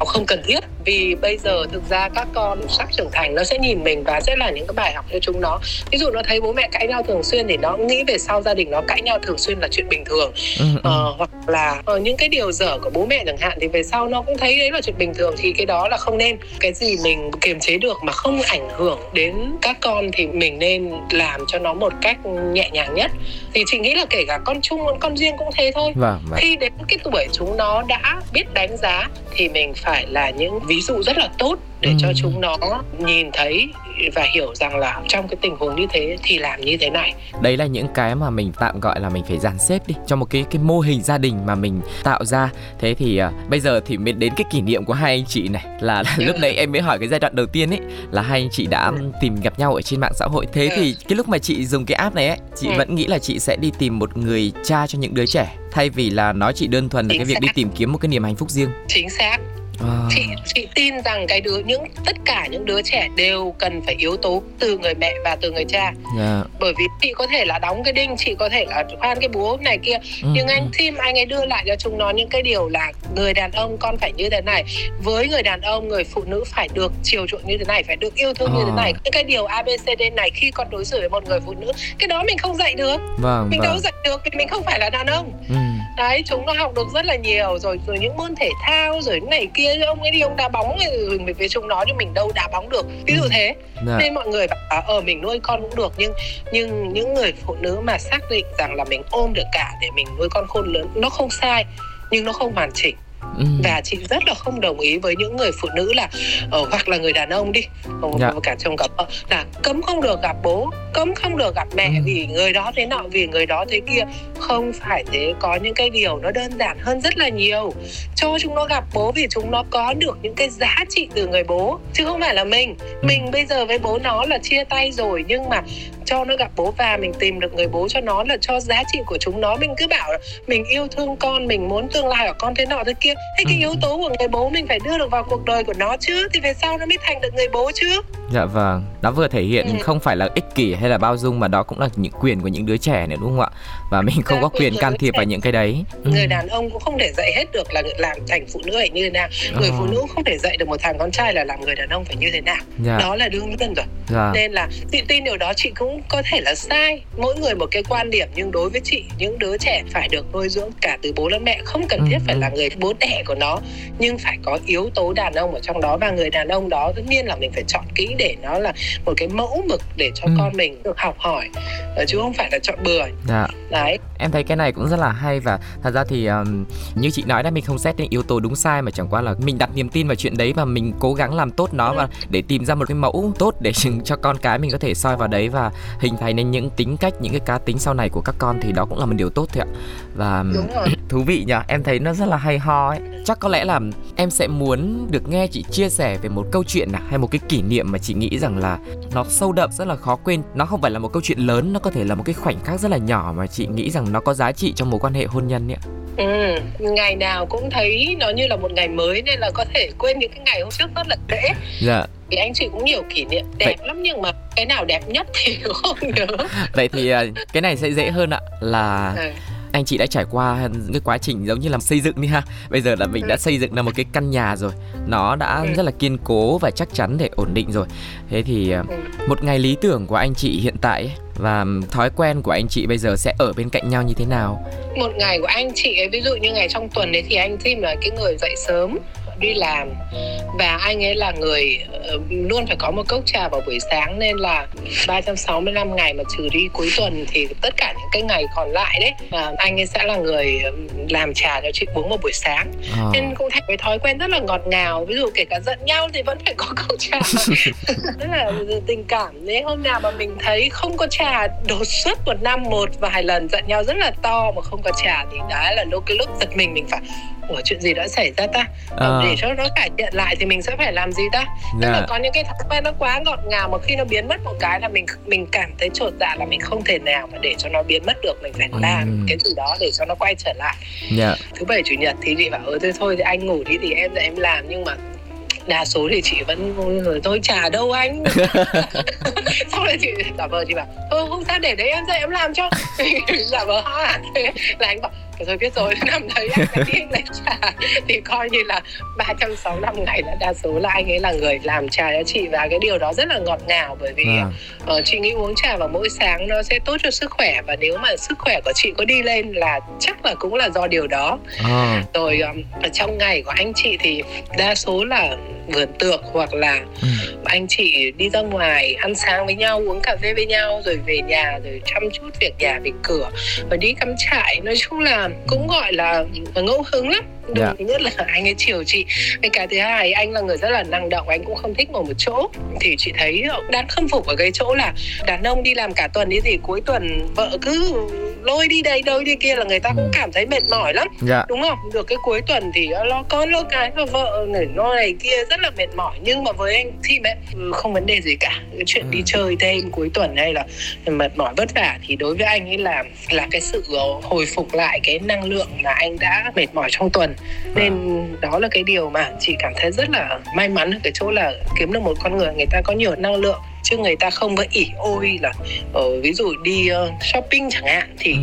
không cần thiết vì bây giờ thực ra các con sắp trưởng thành nó sẽ nhìn mình và sẽ là những cái bài học cho chúng nó ví dụ nó thấy bố mẹ cãi nhau thường xuyên thì nó nghĩ về sau gia đình nó cãi nhau thường xuyên là chuyện bình thường ừ, uh, hoặc là uh, những cái điều dở của bố mẹ chẳng hạn thì về sau nó cũng thấy đấy là chuyện bình thường thì cái đó là không nên cái gì mình kiềm chế được mà không ảnh hưởng đến các con thì mình nên làm cho nó một cách nhẹ nhàng nhất. Thì chị nghĩ là kể cả con chung con riêng cũng thế thôi. Vâng, vâng. khi đến cái tuổi chúng nó đã biết đánh giá thì mình phải là những ví dụ rất là tốt để ừ. cho chúng nó nhìn thấy và hiểu rằng là trong cái tình huống như thế thì làm như thế này. Đấy là những cái mà mình tạm gọi là mình phải dàn xếp đi. Cho một cái cái mô hình gia đình mà mình tạo ra. Thế thì uh, bây giờ thì mới đến cái kỷ niệm của hai anh chị này. Là, là lúc nãy em mới hỏi cái giai đoạn đầu tiên ấy là hai anh chị đã ừ. tìm gặp nhau ở trên mạng xã hội. Thế ừ. thì cái lúc mà chị dùng cái app này ấy chị ừ. vẫn nghĩ là chị sẽ đi tìm một người cha cho những đứa trẻ thay vì là nói chị đơn thuần là cái việc đi tìm kiếm một cái niềm hạnh phúc riêng. Chính xác À. chị chị tin rằng cái đứa những tất cả những đứa trẻ đều cần phải yếu tố từ người mẹ và từ người cha yeah. Dạ. bởi vì chị có thể là đóng cái đinh chị có thể là khoan cái búa này kia ừ. nhưng anh Tim anh ấy đưa lại cho chúng nó những cái điều là người đàn ông con phải như thế này với người đàn ông người phụ nữ phải được chiều chuộng như thế này phải được yêu thương à. như thế ờ. này những cái điều abcd này khi con đối xử với một người phụ nữ cái đó mình không dạy được vâng, mình vâng. đâu dạy được vì mình không phải là đàn ông ừ. Đấy chúng nó học được rất là nhiều rồi rồi những môn thể thao rồi này kia ông ấy đi ông đá bóng mình với chúng nó nhưng mình đâu đá bóng được ví dụ ừ. thế dạ. nên mọi người bảo ở ờ mình nuôi con cũng được nhưng nhưng những người phụ nữ mà xác định rằng là mình ôm được cả để mình nuôi con khôn lớn nó không sai nhưng nó không hoàn chỉnh Ừ. và chị rất là không đồng ý với những người phụ nữ là uh, hoặc là người đàn ông đi uh, dạ. cả chồng cả vợ là cấm không được gặp bố cấm không được gặp mẹ ừ. vì người đó thế nọ vì người đó thế kia không phải thế có những cái điều nó đơn giản hơn rất là nhiều cho chúng nó gặp bố vì chúng nó có được những cái giá trị từ người bố chứ không phải là mình ừ. mình bây giờ với bố nó là chia tay rồi nhưng mà cho nó gặp bố và mình tìm được người bố cho nó là cho giá trị của chúng nó mình cứ bảo là mình yêu thương con mình muốn tương lai của con thế nọ thế kia kia thế cái ừ. yếu tố của người bố mình phải đưa được vào cuộc đời của nó chứ thì về sau nó mới thành được người bố chứ dạ vâng nó vừa thể hiện ừ. không phải là ích kỷ hay là bao dung mà đó cũng là những quyền của những đứa trẻ nữa đúng không ạ và mình không dạ, có quyền can thiệp vào những cái đấy ừ. người đàn ông cũng không thể dạy hết được là làm thành phụ nữ như thế nào người ờ. phụ nữ không thể dạy được một thằng con trai là làm người đàn ông phải như thế nào dạ. đó là đương nhiên rồi dạ. nên là chị tin điều đó chị cũng có thể là sai mỗi người một cái quan điểm nhưng đối với chị những đứa trẻ phải được nuôi dưỡng cả từ bố lẫn mẹ không cần thiết ừ. phải là người bố đẻ của nó nhưng phải có yếu tố đàn ông ở trong đó và người đàn ông đó tất nhiên là mình phải chọn kỹ để nó là một cái mẫu mực để cho ừ. con mình được học hỏi ờ, chứ không phải là chọn bừa dạ. Đấy. Em thấy cái này cũng rất là hay và thật ra thì um, như chị nói đó mình không xét đến yếu tố đúng sai mà chẳng qua là mình đặt niềm tin vào chuyện đấy và mình cố gắng làm tốt nó ừ. và để tìm ra một cái mẫu tốt để cho con cái mình có thể soi vào đấy và hình thành nên những tính cách những cái cá tính sau này của các con thì đó cũng là một điều tốt thôi ạ. Và thú vị nhỉ em thấy nó rất là hay ho ấy. Chắc có lẽ là em sẽ muốn được nghe chị chia sẻ về một câu chuyện nào hay một cái kỷ niệm mà chị nghĩ rằng là nó sâu đậm rất là khó quên. Nó không phải là một câu chuyện lớn nó có thể là một cái khoảnh khắc rất là nhỏ mà chị nghĩ rằng nó có giá trị trong mối quan hệ hôn nhân ấy Ừ, ngày nào cũng thấy nó như là một ngày mới nên là có thể quên những cái ngày hôm trước rất là dễ. Dạ. Thì anh chị cũng nhiều kỷ niệm đẹp Vậy... lắm nhưng mà cái nào đẹp nhất thì không nhớ. Vậy thì à, cái này sẽ dễ hơn ạ là ừ anh chị đã trải qua cái quá trình giống như là xây dựng đi ha. Bây giờ là mình đã xây dựng ra một cái căn nhà rồi. Nó đã ừ. rất là kiên cố và chắc chắn để ổn định rồi. Thế thì à, ừ. một ngày lý tưởng của anh chị hiện tại và thói quen của anh chị bây giờ sẽ ở bên cạnh nhau như thế nào? Một ngày của anh chị ấy ví dụ như ngày trong tuần đấy thì anh Tim là cái người dậy sớm đi làm. Và anh ấy là người uh, luôn phải có một cốc trà vào buổi sáng nên là 365 ngày mà trừ đi cuối tuần thì tất cả những cái ngày còn lại đấy uh, anh ấy sẽ là người làm trà cho chị uống vào buổi sáng. À. nên cũng thành cái thói quen rất là ngọt ngào ví dụ kể cả giận nhau thì vẫn phải có cốc trà. Rất là tình cảm. Nếu hôm nào mà mình thấy không có trà đột xuất một năm một vài lần giận nhau rất là to mà không có trà thì đó là lúc cái lúc giật mình mình phải ủa chuyện gì đã xảy ra ta à. để cho nó cải thiện lại thì mình sẽ phải làm gì ta tức là dạ. có những cái thói quen nó quá ngọt ngào mà khi nó biến mất một cái là mình mình cảm thấy trột dạ là mình không thể nào mà để cho nó biến mất được mình phải làm ừ. cái gì đó để cho nó quay trở lại. Dạ. thứ bảy chủ nhật thì chị bảo ơ thôi thôi thì anh ngủ đi thì em em làm nhưng mà đa số thì chị vẫn tôi trả đâu anh sau này chị giả vờ chị bảo thôi không sao để đấy em dậy em làm cho giả vờ ha là anh bảo rồi biết rồi năm đấy anh phải đi lấy trà thì coi như là 365 ngày là đa số là anh ấy là người làm trà cho chị và cái điều đó rất là ngọt ngào bởi vì à. uh, chị nghĩ uống trà vào mỗi sáng nó sẽ tốt cho sức khỏe và nếu mà sức khỏe của chị có đi lên là chắc là cũng là do điều đó à. rồi um, ở trong ngày của anh chị thì đa số là vườn tược hoặc là ừ. anh chị đi ra ngoài ăn sáng với nhau uống cà phê với nhau rồi về nhà rồi chăm chút việc nhà việc cửa rồi đi cắm trại nói chung là cũng gọi là ngẫu hứng lắm Đúng, yeah. Dạ. thứ nhất là anh ấy chiều chị cái cái thứ hai anh là người rất là năng động anh cũng không thích ngồi một chỗ thì chị thấy đáng khâm phục ở cái chỗ là đàn ông đi làm cả tuần đi thì cuối tuần vợ cứ lôi đi đây đâu đi kia là người ta cũng cảm thấy mệt mỏi lắm yeah. Dạ. đúng không được cái cuối tuần thì lo con lo cái và vợ này lo này kia rất là mệt mỏi nhưng mà với anh thì mẹ ừ, không vấn đề gì cả cái chuyện ừ. đi chơi thêm cuối tuần hay là mệt mỏi vất vả thì đối với anh ấy là là cái sự hồi phục lại cái năng lượng mà anh đã mệt mỏi trong tuần nên à. đó là cái điều mà chị cảm thấy rất là may mắn ở cái chỗ là kiếm được một con người người ta có nhiều năng lượng chứ người ta không có ỉ ôi là uh, ví dụ đi uh, shopping chẳng hạn thì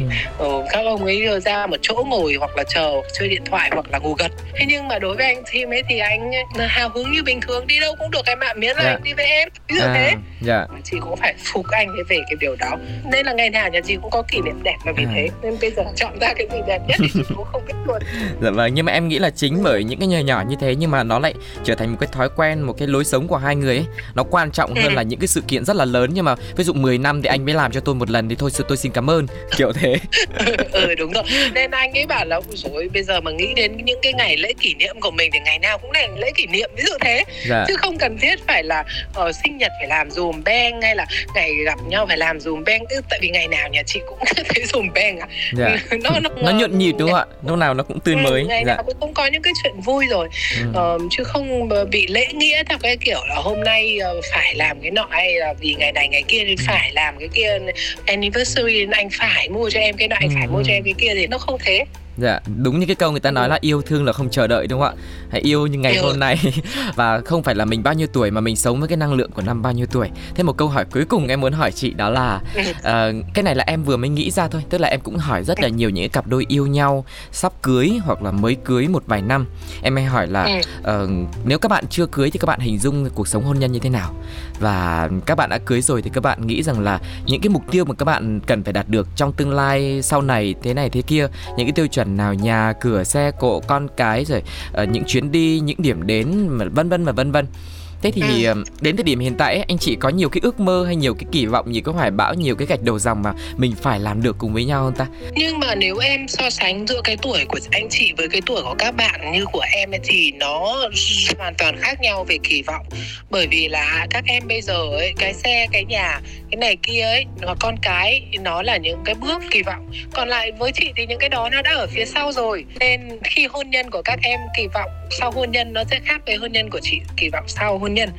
uh, các ông ấy ra một chỗ ngồi hoặc là chờ chơi điện thoại hoặc là ngủ gật thế nhưng mà đối với anh Tim ấy thì anh hào hứng như bình thường đi đâu cũng được em ạ miễn là yeah. Dạ. anh đi với em ví dụ à, thế yeah. Dạ. chị cũng phải phục anh về cái điều đó nên là ngày nào nhà chị cũng có kỷ niệm đẹp và vì à. thế nên bây giờ chọn ra cái gì đẹp nhất thì chị cũng không biết luôn dạ vâng nhưng mà em nghĩ là chính bởi những cái nhỏ nhỏ như thế nhưng mà nó lại trở thành một cái thói quen một cái lối sống của hai người ấy nó quan trọng hơn ừ. là những cái sự kiện rất là lớn nhưng mà ví dụ 10 năm thì anh mới làm cho tôi một lần thì thôi tôi xin cảm ơn. Kiểu thế. Ừ đúng rồi. Nên anh ấy bảo là rồi bây giờ mà nghĩ đến những cái ngày lễ kỷ niệm của mình thì ngày nào cũng là lễ kỷ niệm. Ví dụ thế. Dạ. chứ không cần thiết phải là uh, sinh nhật phải làm dùm beng hay là ngày gặp nhau phải làm dùm beng tại vì ngày nào nhà chị cũng thấy dùm beng à. Dạ. nó nó, nó nhuận nhịp đúng không ạ? Lúc nào nó cũng tươi ừ, mới. ngày dạ. nào cũng có những cái chuyện vui rồi. Ừ. uh, chứ không bị lễ nghĩa theo cái kiểu là hôm nay uh, phải làm cái nọ hay là vì ngày này ngày kia nên ừ. phải làm cái kia anniversary anh phải mua cho em cái này ừ. phải mua cho em cái kia thì nó không thế Dạ, đúng như cái câu người ta nói là yêu thương là không chờ đợi đúng không ạ? Hãy yêu như ngày hôm nay và không phải là mình bao nhiêu tuổi mà mình sống với cái năng lượng của năm bao nhiêu tuổi. Thêm một câu hỏi cuối cùng em muốn hỏi chị đó là uh, cái này là em vừa mới nghĩ ra thôi, tức là em cũng hỏi rất là nhiều những cặp đôi yêu nhau sắp cưới hoặc là mới cưới một vài năm. Em hay hỏi là uh, nếu các bạn chưa cưới thì các bạn hình dung cuộc sống hôn nhân như thế nào? Và các bạn đã cưới rồi thì các bạn nghĩ rằng là những cái mục tiêu mà các bạn cần phải đạt được trong tương lai sau này thế này thế kia, những cái tiêu chuẩn nào nhà cửa xe cộ con cái rồi uh, những chuyến đi những điểm đến mà vân vân và vân vân. Thế thì ừ. đến thời điểm hiện tại ấy, anh chị có nhiều cái ước mơ hay nhiều cái kỳ vọng, nhiều cái hoài bão, nhiều cái gạch đầu dòng mà mình phải làm được cùng với nhau không ta? Nhưng mà nếu em so sánh giữa cái tuổi của anh chị với cái tuổi của các bạn như của em ấy thì nó hoàn toàn khác nhau về kỳ vọng. Bởi vì là các em bây giờ ấy, cái xe, cái nhà, cái này kia ấy, và con cái nó là những cái bước kỳ vọng. Còn lại với chị thì những cái đó nó đã ở phía sau rồi. Nên khi hôn nhân của các em kỳ vọng sau hôn nhân nó sẽ khác với hôn nhân của chị kỳ vọng sau hôn nhân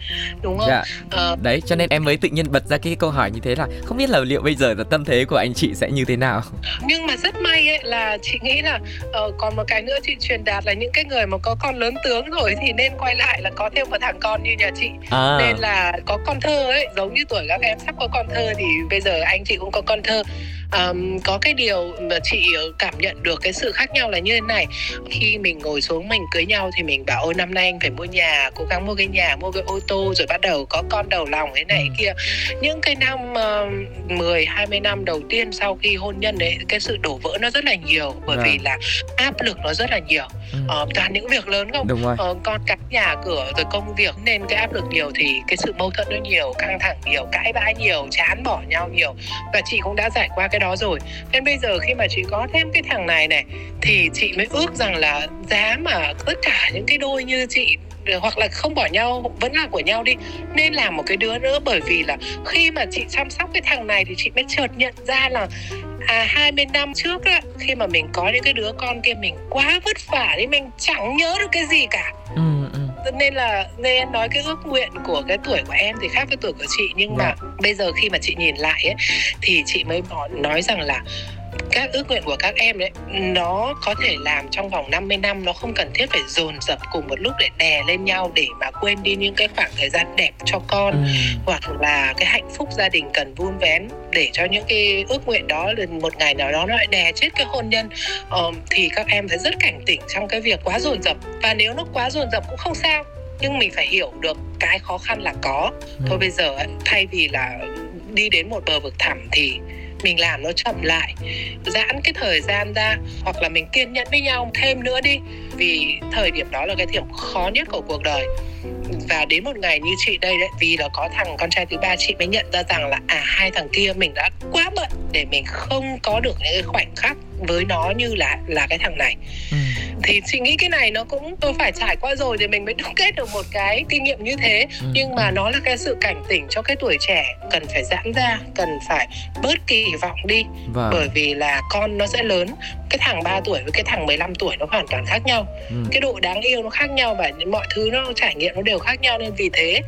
đúng không? Dạ. à, đấy cho nên em mới tự nhiên bật ra cái câu hỏi như thế là không biết là liệu bây giờ là tâm thế của anh chị sẽ như thế nào? Nhưng mà rất may ấy là chị nghĩ là uh, còn một cái nữa chị truyền đạt là những cái người mà có con lớn tướng rồi thì nên quay lại là có thêm một thằng con như nhà chị. À. nên là có con thơ ấy giống như tuổi các em sắp có con thơ thì bây giờ anh chị cũng có con thơ. Um, có cái điều mà chị cảm nhận được cái sự khác nhau là như thế này. Khi mình ngồi xuống mình cưới nhau thì mình bảo ôi năm nay anh phải mua nhà cố gắng mua cái nhà mua cái ô tô rồi bắt đầu có con đầu lòng thế này ừ. kia những cái năm uh, 10 20 năm đầu tiên sau khi hôn nhân đấy cái sự đổ vỡ nó rất là nhiều bởi à. vì là áp lực nó rất là nhiều ừ. uh, toàn những việc lớn không Đúng rồi. Uh, con cái nhà cửa rồi công việc nên cái áp lực nhiều thì cái sự mâu thuẫn nó nhiều căng thẳng nhiều cãi vã nhiều chán bỏ nhau nhiều và chị cũng đã trải qua cái đó rồi nên bây giờ khi mà chị có thêm cái thằng này này thì chị mới ước rằng là giá mà tất cả những cái đôi như chị hoặc là không bỏ nhau vẫn là của nhau đi. Nên làm một cái đứa nữa bởi vì là khi mà chị chăm sóc cái thằng này thì chị mới chợt nhận ra là à 20 năm trước á khi mà mình có những cái đứa con kia mình quá vất vả đi mình chẳng nhớ được cái gì cả. Ừ, ừ. Nên là nên nói cái ước nguyện của cái tuổi của em thì khác với tuổi của chị. Nhưng mà dạ. bây giờ khi mà chị nhìn lại ấy thì chị mới nói rằng là các ước nguyện của các em đấy nó có thể làm trong vòng 50 năm nó không cần thiết phải dồn dập cùng một lúc để đè lên nhau để mà quên đi những cái khoảng thời gian đẹp cho con ừ. hoặc là cái hạnh phúc gia đình cần vun vén để cho những cái ước nguyện đó một ngày nào đó nó lại đè chết cái hôn nhân uh, thì các em phải rất cảnh tỉnh trong cái việc quá dồn dập và nếu nó quá dồn dập cũng không sao nhưng mình phải hiểu được cái khó khăn là có ừ. thôi bây giờ thay vì là đi đến một bờ vực thẳm thì mình làm nó chậm lại, giãn cái thời gian ra, hoặc là mình kiên nhẫn với nhau thêm nữa đi. Vì thời điểm đó là cái điểm khó nhất của cuộc đời. Và đến một ngày như chị đây đấy, vì là có thằng con trai thứ ba, chị mới nhận ra rằng là à hai thằng kia mình đã quá bận để mình không có được những cái khoảnh khắc với nó như là là cái thằng này ừ. thì chị nghĩ cái này nó cũng tôi phải trải qua rồi thì mình mới đúc kết được một cái kinh nghiệm như thế ừ. nhưng mà nó là cái sự cảnh tỉnh cho cái tuổi trẻ cần phải giãn ra cần phải bớt kỳ vọng đi vâng. bởi vì là con nó sẽ lớn cái thằng 3 tuổi với cái thằng 15 tuổi nó hoàn toàn khác nhau ừ. cái độ đáng yêu nó khác nhau và mọi thứ nó trải nghiệm nó đều khác nhau nên vì thế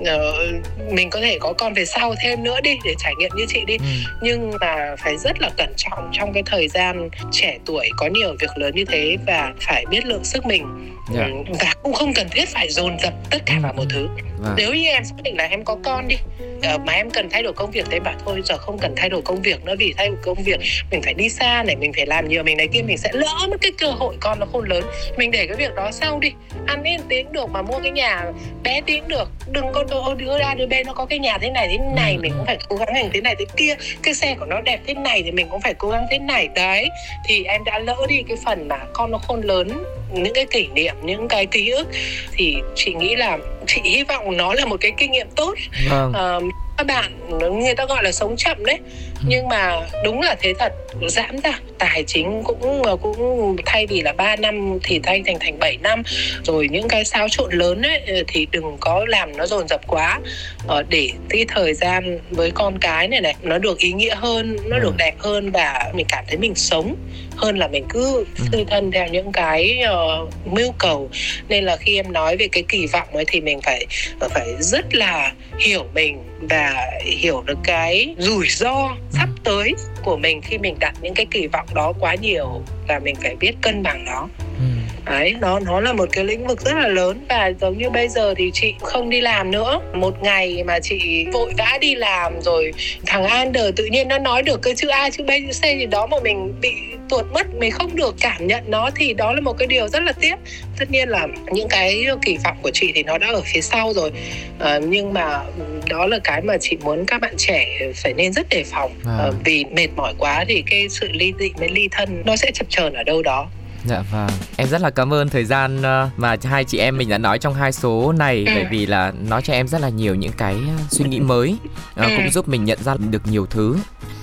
uh, mình có thể có con về sau thêm nữa đi để trải nghiệm như chị đi ừ. nhưng mà phải rất là cẩn trọng trong cái thời gian trẻ tuổi có nhiều việc lớn như thế và phải biết lượng sức mình yeah. Dạ. và cũng không cần thiết phải dồn dập tất cả vào một thứ vâng. nếu như em xác định là em có con đi ờ, mà em cần thay đổi công việc thì em bảo thôi giờ không cần thay đổi công việc nữa vì thay đổi công việc mình phải đi xa này mình phải làm nhiều mình này kia mình sẽ lỡ mất cái cơ hội con nó không lớn. Mình để cái việc đó sau đi. Ăn đến tiếng được mà mua cái nhà bé tiếng được. Đừng có đứa, đứa ra đứa bé nó có cái nhà thế này thế này mình cũng phải cố gắng hành thế này thế kia. Cái xe của nó đẹp thế này thì mình cũng phải cố gắng thế này. Đấy thì em đã lỡ đi cái phần mà con nó khôn lớn những cái kỷ niệm những cái ký ức. Thì chị nghĩ là chị hy vọng nó là một cái kinh nghiệm tốt. Vâng. uh, các bạn người ta gọi là sống chậm đấy. Ừ. nhưng mà đúng là thế thật giãn ra. Tài chính cũng cũng thay vì là 3 năm thì thay thành thành 7 năm. Rồi những cái xáo trộn lớn ấy thì đừng có làm nó dồn dập quá. Ờ, để cái thời gian với con cái này này nó được ý nghĩa hơn nó được ừ. đẹp hơn và mình cảm thấy mình sống hơn là mình cứ tư ừ. thân theo những cái uh, mưu cầu nên là khi em nói về cái kỳ vọng ấy thì mình phải phải rất là hiểu mình và và hiểu được cái rủi ro sắp tới của mình khi mình đặt những cái kỳ vọng đó quá nhiều và mình phải biết cân bằng nó ừ. Đấy nó nó là một cái lĩnh vực rất là lớn và giống như bây giờ thì chị không đi làm nữa. Một ngày mà chị vội vã đi làm rồi thằng Ander tự nhiên nó nói được cái chữ A chữ B chữ C gì đó mà mình bị tuột mất mình không được cảm nhận nó thì đó là một cái điều rất là tiếc. Tất nhiên là những cái kỳ vọng của chị thì nó đã ở phía sau rồi. À, nhưng mà đó là cái mà chị muốn các bạn trẻ phải nên rất đề phòng. À. à, vì mệt mỏi quá thì cái sự ly dị với ly thân nó sẽ chập chờn ở đâu đó Dạ vâng. Em rất là cảm ơn thời gian ờ, mà hai chị em mình đã nói trong hai số này ừ. bởi vì là nói cho em rất là nhiều những cái ờ, suy nghĩ mới ừ. cũng giúp mình nhận ra được nhiều thứ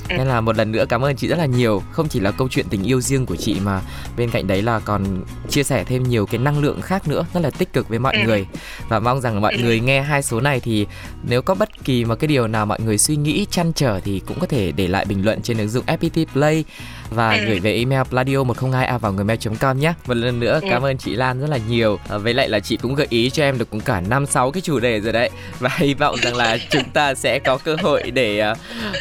nên là một lần nữa cảm ơn chị rất là nhiều không chỉ là câu chuyện tình yêu riêng của chị mà bên cạnh đấy là còn chia sẻ thêm nhiều cái năng lượng khác nữa rất là tích cực với mọi ừ. người và mong rằng mọi ừ. người nghe hai số này thì nếu có bất kỳ một cái điều nào mọi người suy nghĩ chăn trở thì cũng có thể để lại bình luận trên ứng dụng FPT Play và ừ. gửi về email pladio 102 a vào gmail com nhé. Một lần nữa cảm ơn chị Lan rất là nhiều. À, với lại là chị cũng gợi ý cho em được cũng cả năm sáu cái chủ đề rồi đấy. Và hy vọng rằng là chúng ta sẽ có cơ hội để uh,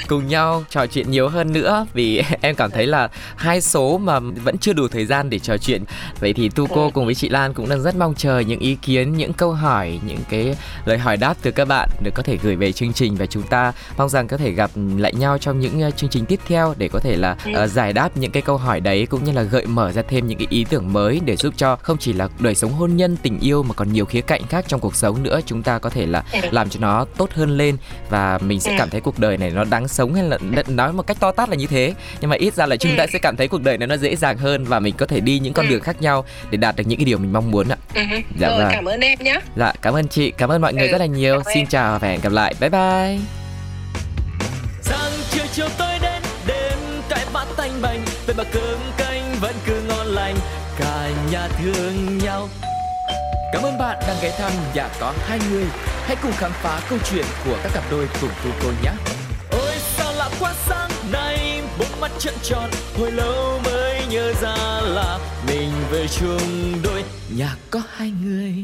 cùng nhau trò chuyện nhiều hơn nữa. Vì em cảm thấy là hai số mà vẫn chưa đủ thời gian để trò chuyện. Vậy thì tu cô cùng với chị Lan cũng đang rất mong chờ những ý kiến những câu hỏi những cái lời hỏi đáp từ các bạn được có thể gửi về chương trình. Và chúng ta mong rằng có thể gặp lại nhau trong những uh, chương trình tiếp theo để có thể là uh, giải đáp những cái câu hỏi đấy cũng như là gợi mở ra thêm những cái ý tưởng mới để giúp cho không chỉ là đời sống hôn nhân tình yêu mà còn nhiều khía cạnh khác trong cuộc sống nữa chúng ta có thể là làm cho nó tốt hơn lên và mình sẽ cảm thấy cuộc đời này nó đáng sống hay là nói một cách to tát là như thế nhưng mà ít ra là chúng ta sẽ cảm thấy cuộc đời này nó dễ dàng hơn và mình có thể đi những con đường khác nhau để đạt được những cái điều mình mong muốn ạ. Ừ. Dạ Rồi, vâng. cảm ơn em nhé. Dạ cảm ơn chị, cảm ơn mọi người ừ, rất là nhiều. Xin chào và hẹn gặp lại. Bye bye. Chiều chiều tới tanh về mà cơm canh vẫn cứ ngon lành, cả nhà thương nhau. Cảm ơn bạn đang ghé thăm nhà có hai người. Hãy cùng khám phá câu chuyện của các cặp đôi cùng cô cô nhé. Ôi sao lạ quá sáng nay Bốn mắt trợn tròn, Hồi lâu mới nhớ ra là Mình về chung đôi, Nhà có hai người.